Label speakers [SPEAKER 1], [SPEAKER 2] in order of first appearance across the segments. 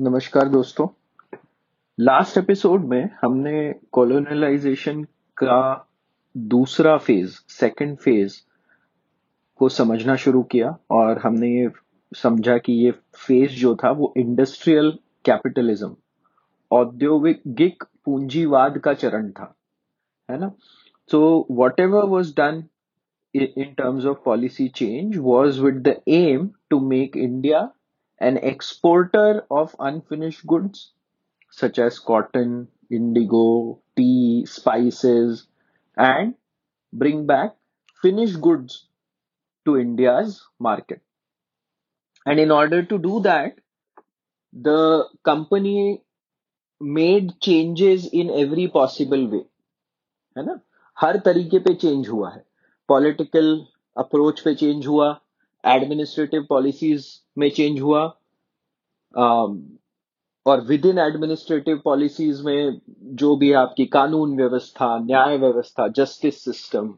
[SPEAKER 1] नमस्कार दोस्तों। Last episode में हमने कॉलोनलाइजेशन का दूसरा फ़ेज़ सेकंड फ़ेज़ को समझना शुरू किया और हमने ये समझा कि ये फ़ेज़ जो था वो इंडस्ट्रियल कैपिटलिज्म औद्योगिक पूंजीवाद का चरण था, है ना? So whatever was done in terms of policy change was with the aim to make India an exporter of unfinished goods such as cotton, indigo, tea, spices, and bring back finished goods to India's market. And in order to do that, the company made changes in every possible way. है ना हर तरीके पे change हुआ है political approach पे change हुआ administrative policies में change हुआ और विद इन एडमिनिस्ट्रेटिव पॉलिसीज़ में जो भी आपकी कानून व्यवस्था, न्याय व्यवस्था justice system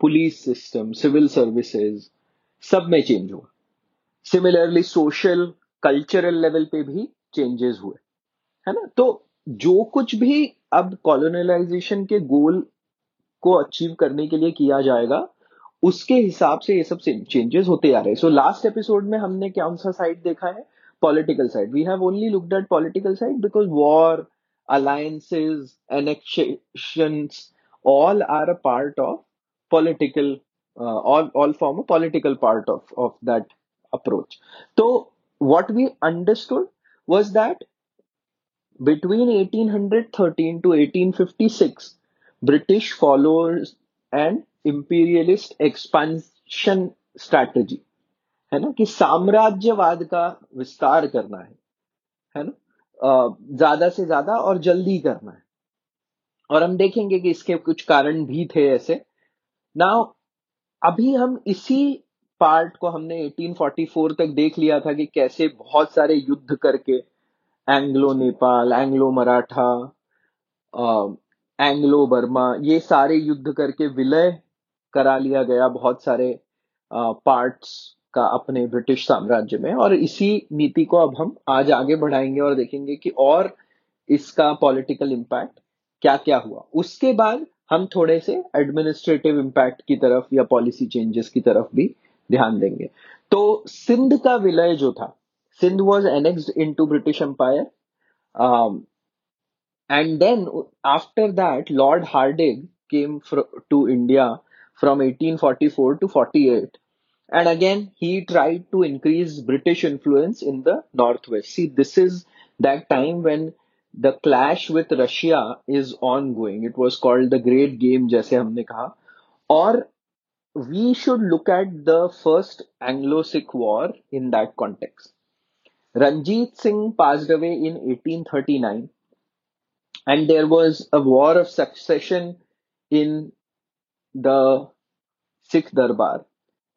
[SPEAKER 1] police system civil services सब में चेंज हुआ। सिमिलरली सोशल कल्चरल लेवल पे भी चेंजेस हुए, है ना? तो जो कुछ भी अब कॉलोनलाइजेशन के गोल को अचीव करने के लिए किया जाएगा उसके हिसाब से ये सब चेंजेस होते जा रहे हैं। सो लास्ट एपिसोड में हमने क्या कौन साइड देखा है? Political side we have only looked at political side because war alliances annexation all are a part of political all form a political part of of that approach तो what we understood was that between eighteen hundred thirteen to eighteen fifty six British followers and imperialist expansion strategy है ना? कि साम्राज्यवाद का विस्तार करना है। है ना? ज़्यादा से ज़्यादा और जल्दी करना है। और हम देखेंगे कि इसके कुछ कारण भी थे ऐसे। ना अभी हम इसी पार्ट को हमने 1844 तक देख लिया था कि कैसे बहुत सारे युद्ध करके Anglo Nepal, Anglo Maratha Anglo Burma, ये सारे युद्ध करके विलय करा लिया गया बहुत सारे पार्ट्स का अपने ब्रिटिश साम्राज्य में और इसी नीति को अब हम आज आगे बढ़ाएँगे और देखेंगे कि और इसका पॉलिटिकल इम्पैक्ट क्या क्या हुआ। उसके बाद हम थोड़े से एडमिनिस्ट्रेटिव इम्पैक्ट की तरफ़ या पॉलिसी चेंजेस की तरफ़ भी ध्यान देंगे। तो सिंध का विलय जो था, Sindh was annexed into British empire and then after that Lord Hardinge came to India from 1844 to 48. And again, he tried to increase British influence in the Northwest. See, this is that time when the clash with Russia is ongoing. It was called the Great Game, जैसे हमने कहा. Or we should look at the first Anglo-Sikh war in that context. Ranjit Singh passed away in 1839 and there was a war of succession in the Sikh Darbar.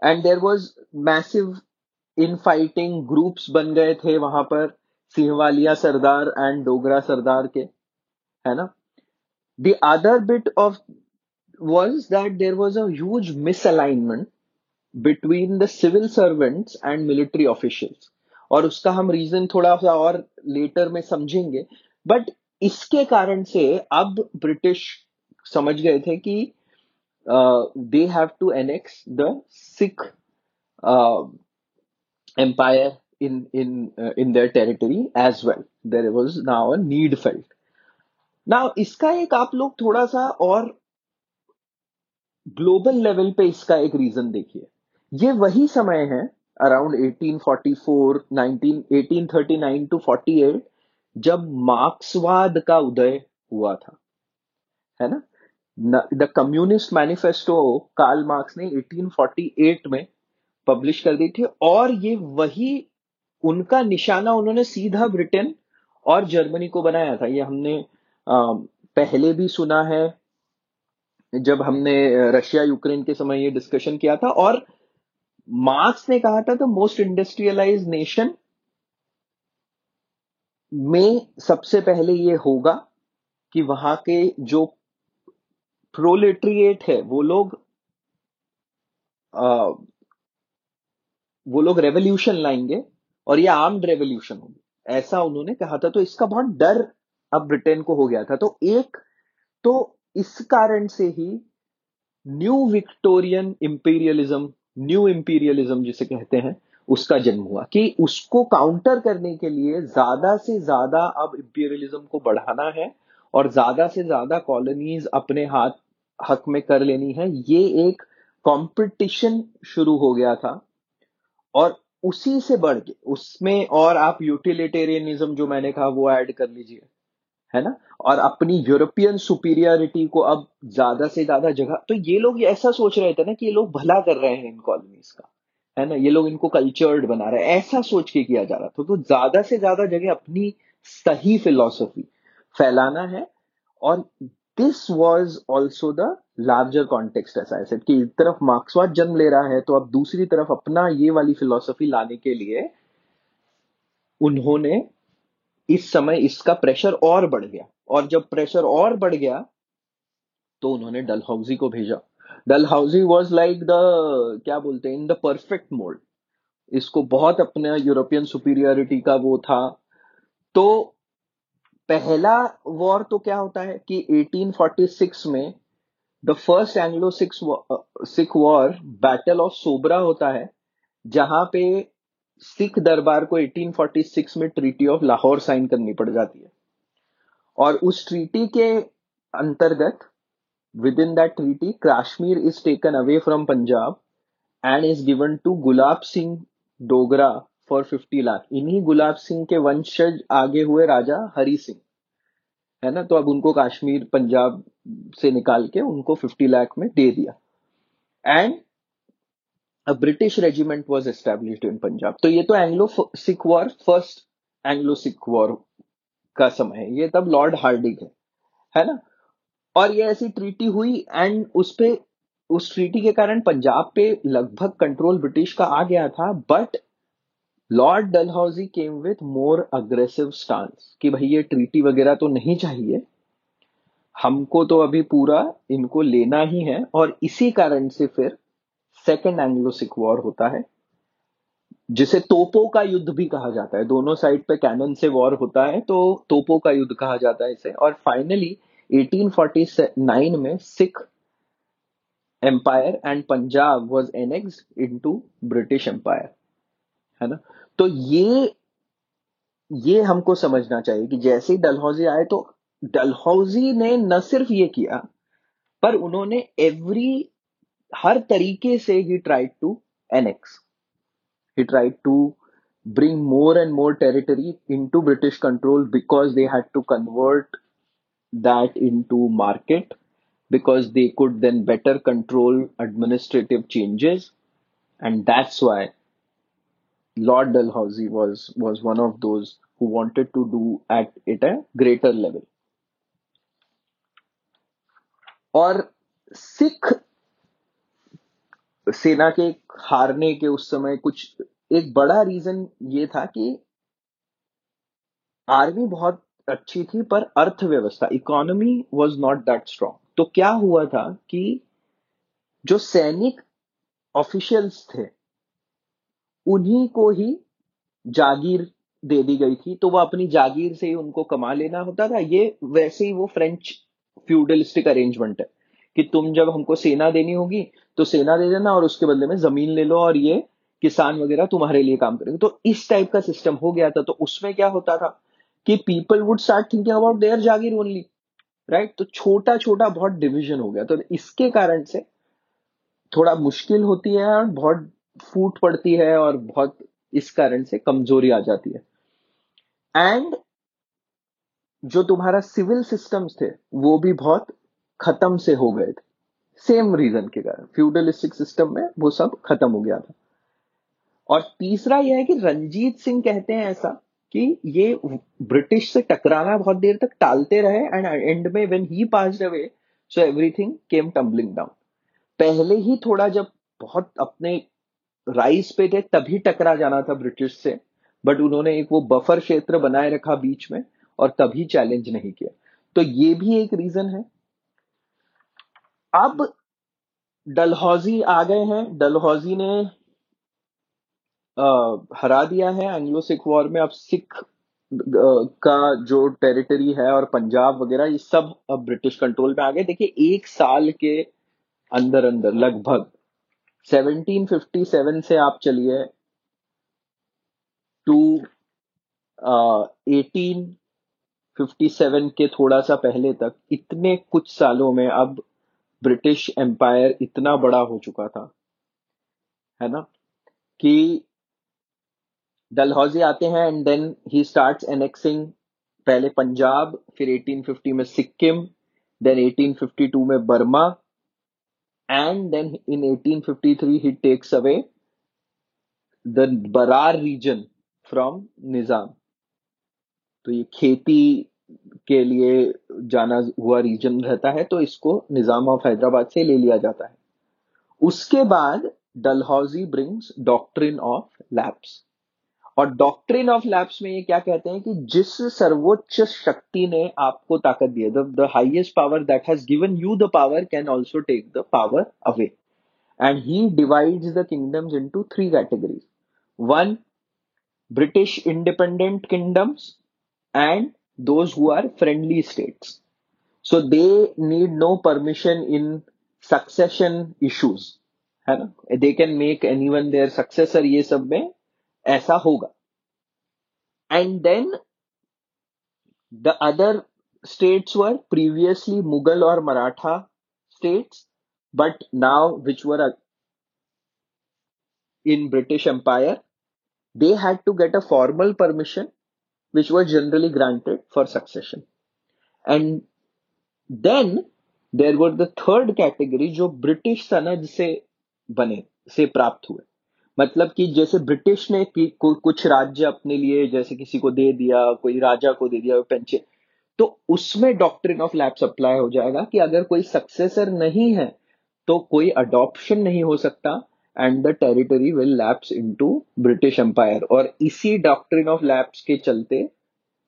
[SPEAKER 1] And there was massive infighting groups बन गए थे वहाँ पर सिंहवालिया सरदार and Dogra सरदार के है ना the other bit of was that there was a huge misalignment between the civil servants and military officials और उसका हम रीजन थोड़ा सा और लेटर में समझेंगे बट इसके कारण से अब ब्रिटिश समझ गए थे कि uh, they have to annex the Sikh uh, empire in in uh, in their territory as well. There was now a need felt. Now इसका एक आप लोग थोड़ा सा और ग्लोबल लेवल पे इसका एक रीजन देखिए ये वही समय है अराउंड 1844 19 1839 टू 48 जब मार्क्सवाद का उदय हुआ था है ना the communist manifesto Karl Marx ने 1848 में पब्लिश कर दी थी और ये वही उनका निशाना उन्होंने सीधा ब्रिटेन और जर्मनी को बनाया था। ये हमने आ, पहले भी सुना है जब हमने रशिया यूक्रेन के समय ये डिस्कशन किया था और मार्क्स ने कहा था द मोस्ट इंडस्ट्रियलाइज नेशन में सबसे पहले ये होगा कि वहाँ के जो प्रोलेट्रिएट है वो लोग आ, वो लोग रेवोल्यूशन लाएँगे और ये आर्म्ड रेवोल्यूशन होगी। ऐसा उन्होंने कहा था। तो इसका बहुत डर अब ब्रिटेन को हो गया था। तो एक तो इस कारण से ही new Victorian imperialism new imperialism जिसे कहते हैं उसका जन्म हुआ कि उसको काउंटर करने के लिए ज़्यादा से ज़्यादा अब इंपीरियलिज्म को बढ़ाना है और ज़्यादा से ज़्यादा कॉलोनीज अपने हाथ हक में कर लेनी है। ये एक कंपटीशन शुरू हो गया था और उसी से बढ़ के, उसमें और आप यूटिलिटेरियनिज्म जो मैंने कहा वो ऐड कर लीजिए, है ना? और अपनी यूरोपियन सुपीरियरिटी को अब ज़्यादा से ज़्यादा जगह तो ये लोग ऐसा सोच रहे थे ना कि ये लोग भला कर रहे हैं इन कॉलोनीज का, है ना? ये लोग इनको कल्चर्ड बना रहे हैं। ऐसा सोच के किया जा रहा था। तो ज़्यादा से ज़्यादा जगह अपनी सही फिलोसफी फैलाना है और this was also the larger context ऐसा ऐसे कि एक तरफ़ मार्क्सवाद जन्म ले रहा है तो अब दूसरी तरफ़ अपना ये वाली फिलोसफी लाने के लिए उन्होंने इस समय इसका प्रेशर और बढ़ गया। और जब प्रेशर और बढ़ गया तो उन्होंने डलहाउजी को भेजा। डलहाउजी वॉज़ लाइक द क्या बोलते हैं इन द परफेक्ट मोल्ड इसको बहुत अपने यूरोपियन सुपीरियरिटी का वो था। तो पहला वॉर तो क्या होता है कि 1846 में the first Anglo Sikh war battle of Sobraon होता है, जहाँ पे सिख दरबार को 1846 में ट्रीटी ऑफ़ लाहौर साइन करनी पड़ जाती है। और उस ट्रीटी के अंतर्गत within that treaty Kashmir is taken away from Punjab and is given to Gulab Singh Dogra for 50 lakh. इन्हीं गुलाब सिंह के वंशज आगे हुए राजा हरि सिंह, है ना? तो अब उनको कश्मीर, पंजाब से निकाल के उनको 50 लाख में दे दिया। And a British regiment was establish in Punjab तो ये तो Anglo Sikh war first Anglo Sikh war का समय है। ये तब लॉर्ड हार्डिंग है है ना? और ये ऐसी ट्रीटी हुई एंड उस पे, उस ट्रीटी के कारण पंजाब पे लगभग कंट्रोल ब्रिटिश का आ गया था but Lord Dalhousie came with more aggressive stance कि भाई ये ट्रीटी वगैरह तो नहीं चाहिए। हमको तो अभी पूरा इनको लेना ही है और इसी कारण से फिर सेकेंड एंग्लो सिख वॉर होता है, जिसे तोपो का युद्ध भी कहा जाता है। दोनों साइड पे कैनन से वॉर होता है तो तोपो का युद्ध कहा जाता है इसे। और फाइनली 1849 में Sikh empire and Punjab was annex into British empire है ना? तो ये ये हमको समझना चाहिए कि जैसे ही डलहौजी आए तो डलहौजी ने न सिर्फ़ ये किया, पर उन्होंने एवरी हर तरीके से ही tried to annex he tried to bring more and more territory into British control because they had to convert that into market because they could then better control administrative changes and that's why Lord Dalhousie was was one of those who wanted to do at it a greater level. और सिख सेना के हारने के उस समय कुछ, एक बड़ा रीजन ये था कि आर्मी बहुत अच्छी थी, पर अर्थव्यवस्था economy was not that strong तो क्या हुआ था कि जो सैनिक ऑफिशियल्स थे उन्हीं को ही जागीर दे दी गई थी। तो वो अपनी जागीर से ही उनको कमा लेना होता था। ये वैसे ही वो फ्रेंच फ्यूडलिस्टिक अरेंजमेंट है कि तुम जब हमको सेना देनी होगी तो सेना दे देना और उसके बदले में ज़मीन ले लो और ये किसान वगैरह तुम्हारे लिए काम करेंगे। तो इस टाइप का सिस्टम हो गया था। तो उसमें क्या होता था कि people would start thinking about their jagir only right तो छोटा छोटा बहुत डिविजन हो गया। तो इसके कारण से थोड़ा मुश्किल होती है और बहुत फूट पड़ती है और बहुत इस कारण से कमज़ोरी आ जाती है। एंड जो तुम्हारा सिविल सिस्टम्स थे, वो भी बहुत खत्म से हो गए थे। सेम रीजन के कारण। फ्यूडलिस्टिक सिस्टम में वो सब खत्म हो गया था। और तीसरा यह है कि रंजीत सिंह कहते हैं ऐसा कि ये ब्रिटिश से टकराना बहुत देर तक टालते रहे एंड एंड में when he pass away so everything came tumbling down पहले ही थोड़ा जब बहुत अपने राइस पे थे तभी टकरा जाना था ब्रिटिश से बट उन्होंने एक वो बफर क्षेत्र बनाए रखा बीच में और तभी चैलेंज नहीं किया। तो ये भी एक रीजन है। अब डलहौजी आ गए हैं। डलहौजी ने आ, हरा दिया है एंग्लो सिख वॉर में। अब सिख का जो टेरिटरी है और पंजाब वगैरह ये सब अब ब्रिटिश कंट्रोल में आ गए। देखिए एक साल के अंदर अंदर लगभग 1757 से आप चलिए टू एटीन फिफ्टी सेवन के थोड़ा सा पहले तक, इतने कुछ सालों में अब ब्रिटिश एम्पायर इतना बड़ा हो चुका था, है ना? कि डलहौजी आते हैं and then he starts annexing पहले पंजाब, फिर 1850 में सिक्किम देन 1852 में Burma and then in 1853 he takes away the Berar region from Nizam तो ये खेती के लिए जाना हुआ रीजन रहता है तो इसको निज़ाम ऑफ़ हैदराबाद से ले लिया जाता है। उसके बाद Dalhousie brings doctrine of lapse और डॉक्ट्रिन ऑफ़ लैब्स में ये क्या कहते हैं कि जिस सर्वोच्च शक्ति ने आपको ताकत दी है the highest power that has given you the power can also take the power away and he divides the kingdoms into three categories one British independent kingdoms and those who are friendly states so they need no permission in succession issues. है ना? They can make any one their successor ये सब में ऐसा होगा। And then the other states were previously Mughal और Maratha states but now which were in British empire they had to get a formal permission which was generally granted for succession and then there were the third category जो British सनद से बने, से प्राप्त हुए। मतलब कि जैसे ब्रिटिश ने कुछ राज्य अपने लिए जैसे किसी को दे दिया, कोई राजा को दे दिया पेंशन तो उसमें डॉक्ट्रिन ऑफ़ लैब्स अप्लाई हो जाएगा कि अगर कोई सक्सेसर नहीं है तो कोई अडॉप्शन नहीं हो सकता and the territory will lapse into British empire और इसी डॉक्ट्रिन ऑफ़ लैब्स के चलते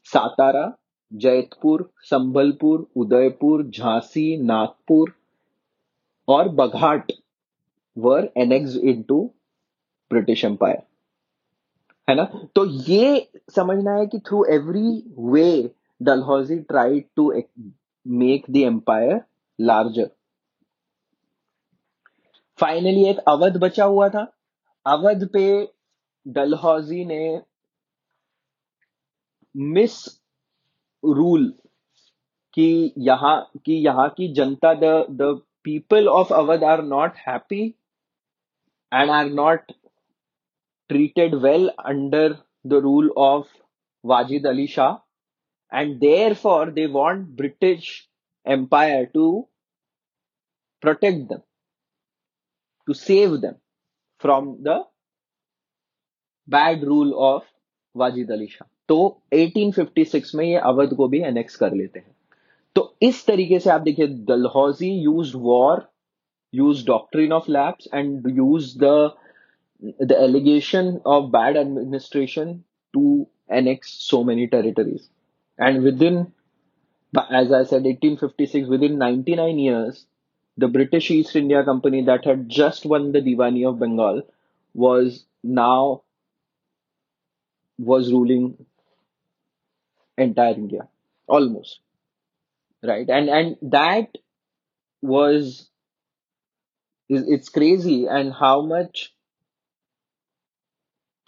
[SPEAKER 1] सातारा, जैतपुर, संबलपुर, उदयपुर, झांसी, नागपुर और Baghat were annex into British empire है ना? तो ये समझना है कि through every way Dalhousie try to make the empire larger finally एक अवध बचा हुआ था। अवध पे डलहौजी ने मिस रूल कि यहाँ, की यहाँ की जनता the the people of Awadh are not happy and are not treated well under the rule of Wajid Ali Shah, and therefore they want British Empire to protect them, to save them from the bad rule of Wajid Ali Shah तो 1856 में ये अवध को भी annex कर लेते हैं तो इस तरीके से आप देखिए Dalhousie use war use doctrine of lapse and use the the allegation of bad administration to annex so many territories. And within, as I said, 1856, within 99 years, the British East India Company that had just won the Diwani of Bengal was now was ruling entire India almost right and and that was it's crazy and how much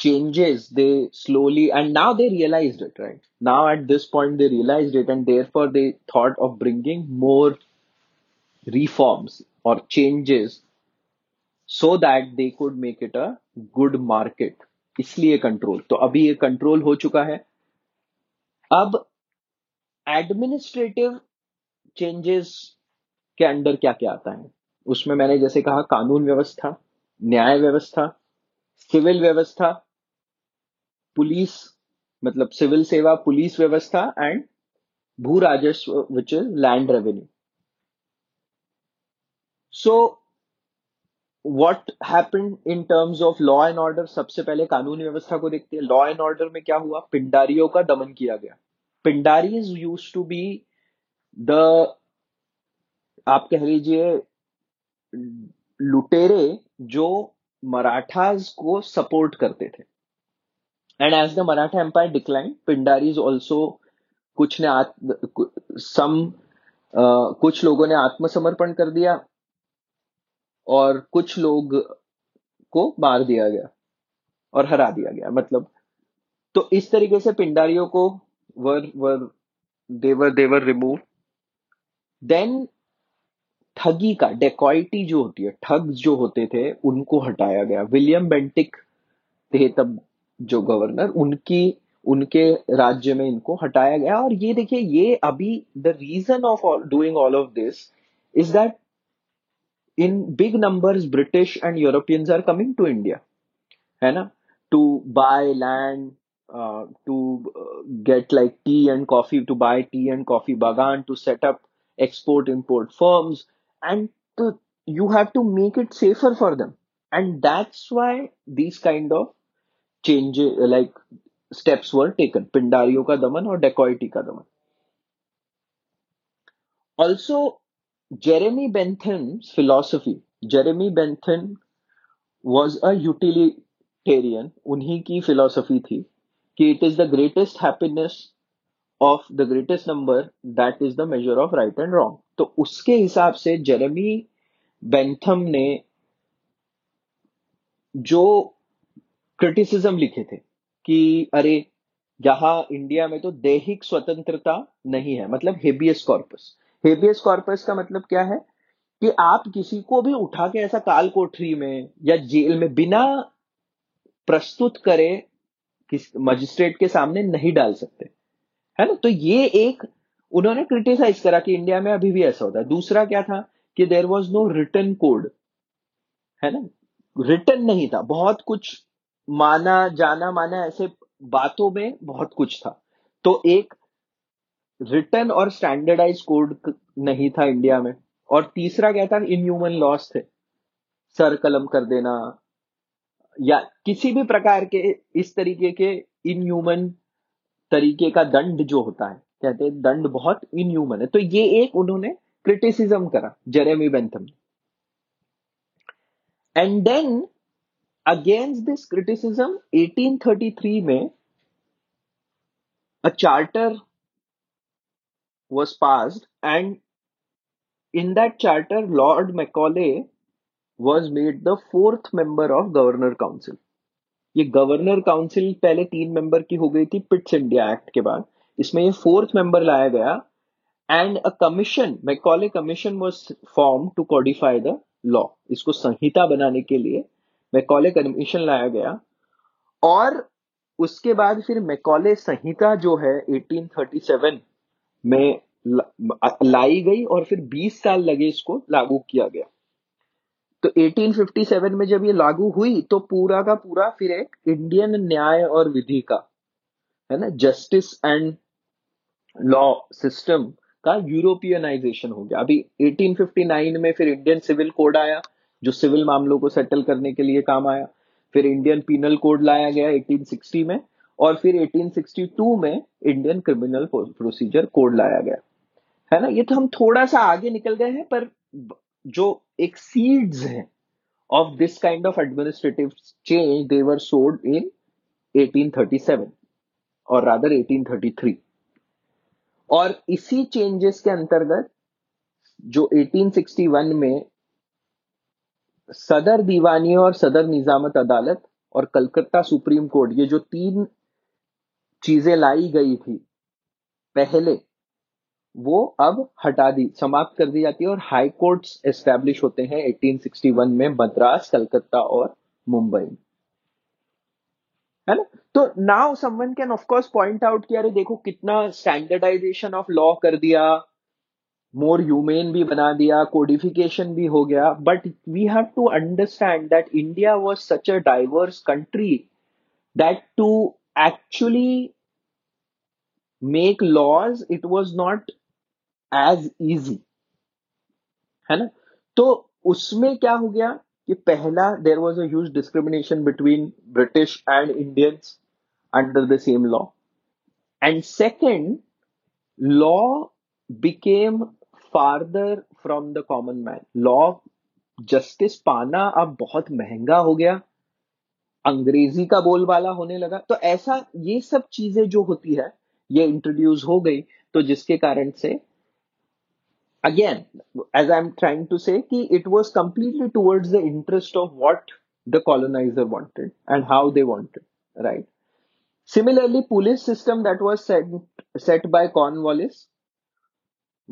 [SPEAKER 1] changes they slowly and now they realized it right now at this point they realized it and therefore they thought of bringing more reforms or changes so that they could make it a good market इसलिए control तो अभी ये control हो चुका है अब administrative changes के under क्या क्या आता है उसमें मैंने जैसे कहा कानून व्यवस्था न्याय व्यवस्था सिविल व्यवस्था पुलिस मतलब सिविल सेवा, पुलिस व्यवस्था एंड भू राजस्व which is land revenue so what happen in terms of law and order सबसे पहले कानून व्यवस्था को देखते हैं। लॉ एंड ऑर्डर में क्या हुआ? पिंडारियों का दमन किया गया। Pindaris used to be the आप कह लीजिए, लुटेरे जो मराठाज को सपोर्ट करते थे। And as the Maratha empire decline Pindaris also कुछ ने सम कुछ लोगों ने आत्मसमर्पण कर दिया और कुछ लोग को मार दिया गया और हरा दिया गया। मतलब तो इस तरीके से पिंडारियों को वर वर देवर देवर रिमूव देन ठगी का, डेकॉइटी जो होती है ठग्स जो होते थे, उनको हटाया गया। विलियम बेंटिक थे तब जो गवर्नर उनकी उनके राज्य में इनको हटाया गया। और ये देखिए ये अभी the reason of doing all of this is that in big numbers British and Europeans are coming to India है ना? To buy land to get like tea and coffee to buy tea and coffee बागान to set up export import firms and to, you have to make it safer for them. And that's kind of change like steps were taken पिंडारियों का दमन और डेकोइटी का दमन also Jeremy Bentham philosophy Jeremy Bentham was a utilitarian उन्हीं की philosophy थी कि it is the greatest happiness of the greatest number that is the measure of right and wrong तो उसके हिसाब से जेरेमी बेंथम ने जो क्रिटिसिज्म लिखे थे कि, अरे, यहाँ इंडिया में तो दैहिक स्वतंत्रता नहीं है मतलब हेबियस कॉर्पस हेबियस कॉर्पस का मतलब क्या है? कि आप किसी को भी उठा के ऐसा काल कोठरी में या जेल में बिना प्रस्तुत करे किस मजिस्ट्रेट के सामने नहीं डाल सकते। है ना? तो ये एक, उन्होंने क्रिटिसाइज करा कि इंडिया में अभी भी ऐसा होता है। दूसरा क्या था? कि there was no written code है ना? रिटर्न नहीं था। बहुत कुछ माना, जाना, माना ऐसे बातों में बहुत कुछ था। तो एक रिटर्न और स्टैंडर्डाइज कोड नहीं था इंडिया में। और तीसरा क्या था? इनह्यूमन लॉस थे। सर कलम कर देना, या किसी भी प्रकार के इस तरीके के इनह्यूमन तरीके का दंड जो होता है, कहते हैं दंड बहुत इनह्यूमन है। तो ये एक उन्होंने क्रिटिसिज्म करा Jeremy Bentham and then against this criticism 1833 में a charter was passed and in that charter, lord macaulay was made the fourth member of governor council. ये गवर्नर काउंसिल पहले तीन मेंबर की हो गई थी पिट्स इंडिया एक्ट के बाद। इसमें ये फोर्थ मेंबर लाया गया and a commission Macaulay commission was form to codify the law इसको संहिता बनाने के लिए। मैकॉले कमीशन लाया गया। और उसके बाद फिर मैकॉले संहिता जो है 1837 में लाई गई और फिर 20 साल लगे इसको लागू किया गया। तो 1857 में जब ये लागू हुई तो पूरा का पूरा फिर एक इंडियन न्याय और विधि का, है ना जस्टिस एंड लॉ सिस्टम का यूरोपियनाइजेशन हो गया। अभी 1859 में फिर इंडियन सिविल कोड आया। जो सिविल मामलों को सेटल करने के लिए काम आया। फिर इंडियन पीनल कोड लाया गया 1860 में और फिर 1862 में इंडियन क्रिमिनल प्रोसीजर कोड लाया गया। है ना? ये तो हम थोड़ा सा आगे निकल गए हैं, पर जो एक सीड्स हैं of this kind of administrative change they were sowed in 1837 और रादर 1833 और इसी चेंजेस के अंतर्गत जो 1861 में सदर दीवानी और सदर निजामत अदालत और कलकत्ता सुप्रीम कोर्ट, ये जो तीन चीज़ें लाई गई थी पहले, वो अब हटा दी, समाप्त कर दी जाती है और हाई कोर्ट्स एस्टेब्लिश होते हैं 1861 में मद्रास, कलकत्ता और मुंबई है ना? तो now someone can of course point out कि अरे देखो कितना स्टैंडर्डाइजेशन ऑफ़ लॉ कर दिया मोर ह्यूमेन भी बना दिया कोडिफिकेशन भी हो गया. But we have to understand that India was such a diverse country that to actually make laws it was not as easy है ना? तो उसमें क्या हो गया कि पहला there was a huge discrimination between British and Indians under the same law and second law became farther from the common man law justice पाना अब बहुत महँगा हो गया। अंग्रेज़ी का बोलबाला होने लगा। तो ऐसा, ये सब चीज़ें जो होती है, ये इंट्रोड्यूस हो गई तो जिसके कारण से again as I am trying to say it was completely towards the interest of what the coloniser wanted and how they wanted right similarly police system that was set by corn Cornwallis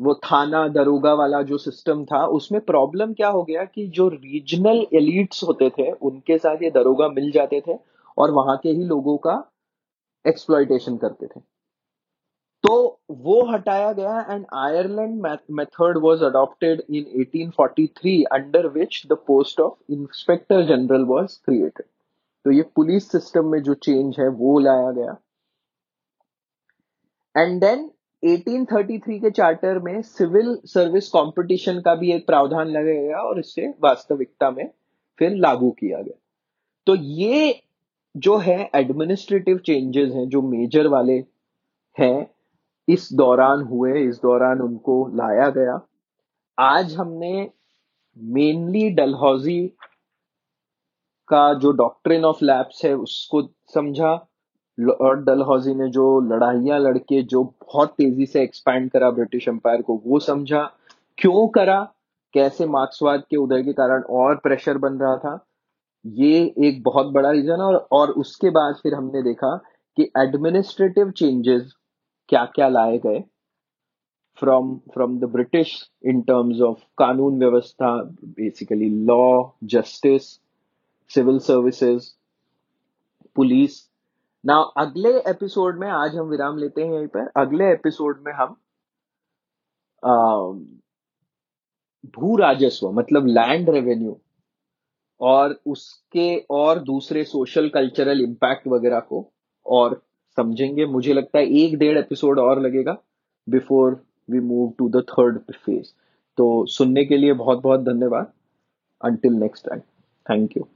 [SPEAKER 1] वो थाना दरोगा वाला जो system था, उसमें problem क्या हो गया कि जो रीजनल एलिट्स होते थे, उनके साथ ये दरोगा मिल जाते थे और वहाँ के ही लोगों का एक्सप्लॉयटेशन करते थे। तो वो हटाया गया and Ireland method was adopted in 1843 under which the post of inspector general was created तो ये पुलिस सिस्टम में जो चेंज है, वो लाया गया। एंड देन 1833 के चार्टर में सिविल सर्विस कंपटीशन का भी एक प्रावधान लगाया गया और इससे वास्तविकता में फिर लागू किया गया। तो ये जो है एडमिनिस्ट्रेटिव चेंजेस हैं, जो मेजर वाले हैं, इस दौरान हुए, इस दौरान उनको लाया गया। आज हमने मेनली डलहौजी का जो डॉक्ट्रिन ऑफ़ लैब्स है, उसको समझा। लॉर्ड डलहौजी ने जो लड़ाइयाँ लड़के जो बहुत तेज़ी से एक्सपैंड करा ब्रिटिश एम्पायर को वो समझा क्यों करा कैसे मार्क्सवाद के उदय के कारण और प्रेशर बन रहा था ये एक बहुत बड़ा रीजन और, और उसके बाद फिर हमने देखा कि एडमिनिस्ट्रेटिव चेंजेस क्या क्या लाए गए from from the British in terms of कानून व्यवस्था basically law justice civil services police ना अगले एपिसोड में आज हम विराम लेते हैं यहीं पर। अगले एपिसोड में हम भू राजस्व मतलब लैंड रेवेन्यू और उसके और दूसरे सोशल कल्चरल इम्पैक्ट वगैरह को और समझेंगे। मुझे लगता है एक डेढ़ एपिसोड और लगेगा before we move to the third phase तो सुनने के लिए बहुत बहुत धन्यवाद। Until next time thank you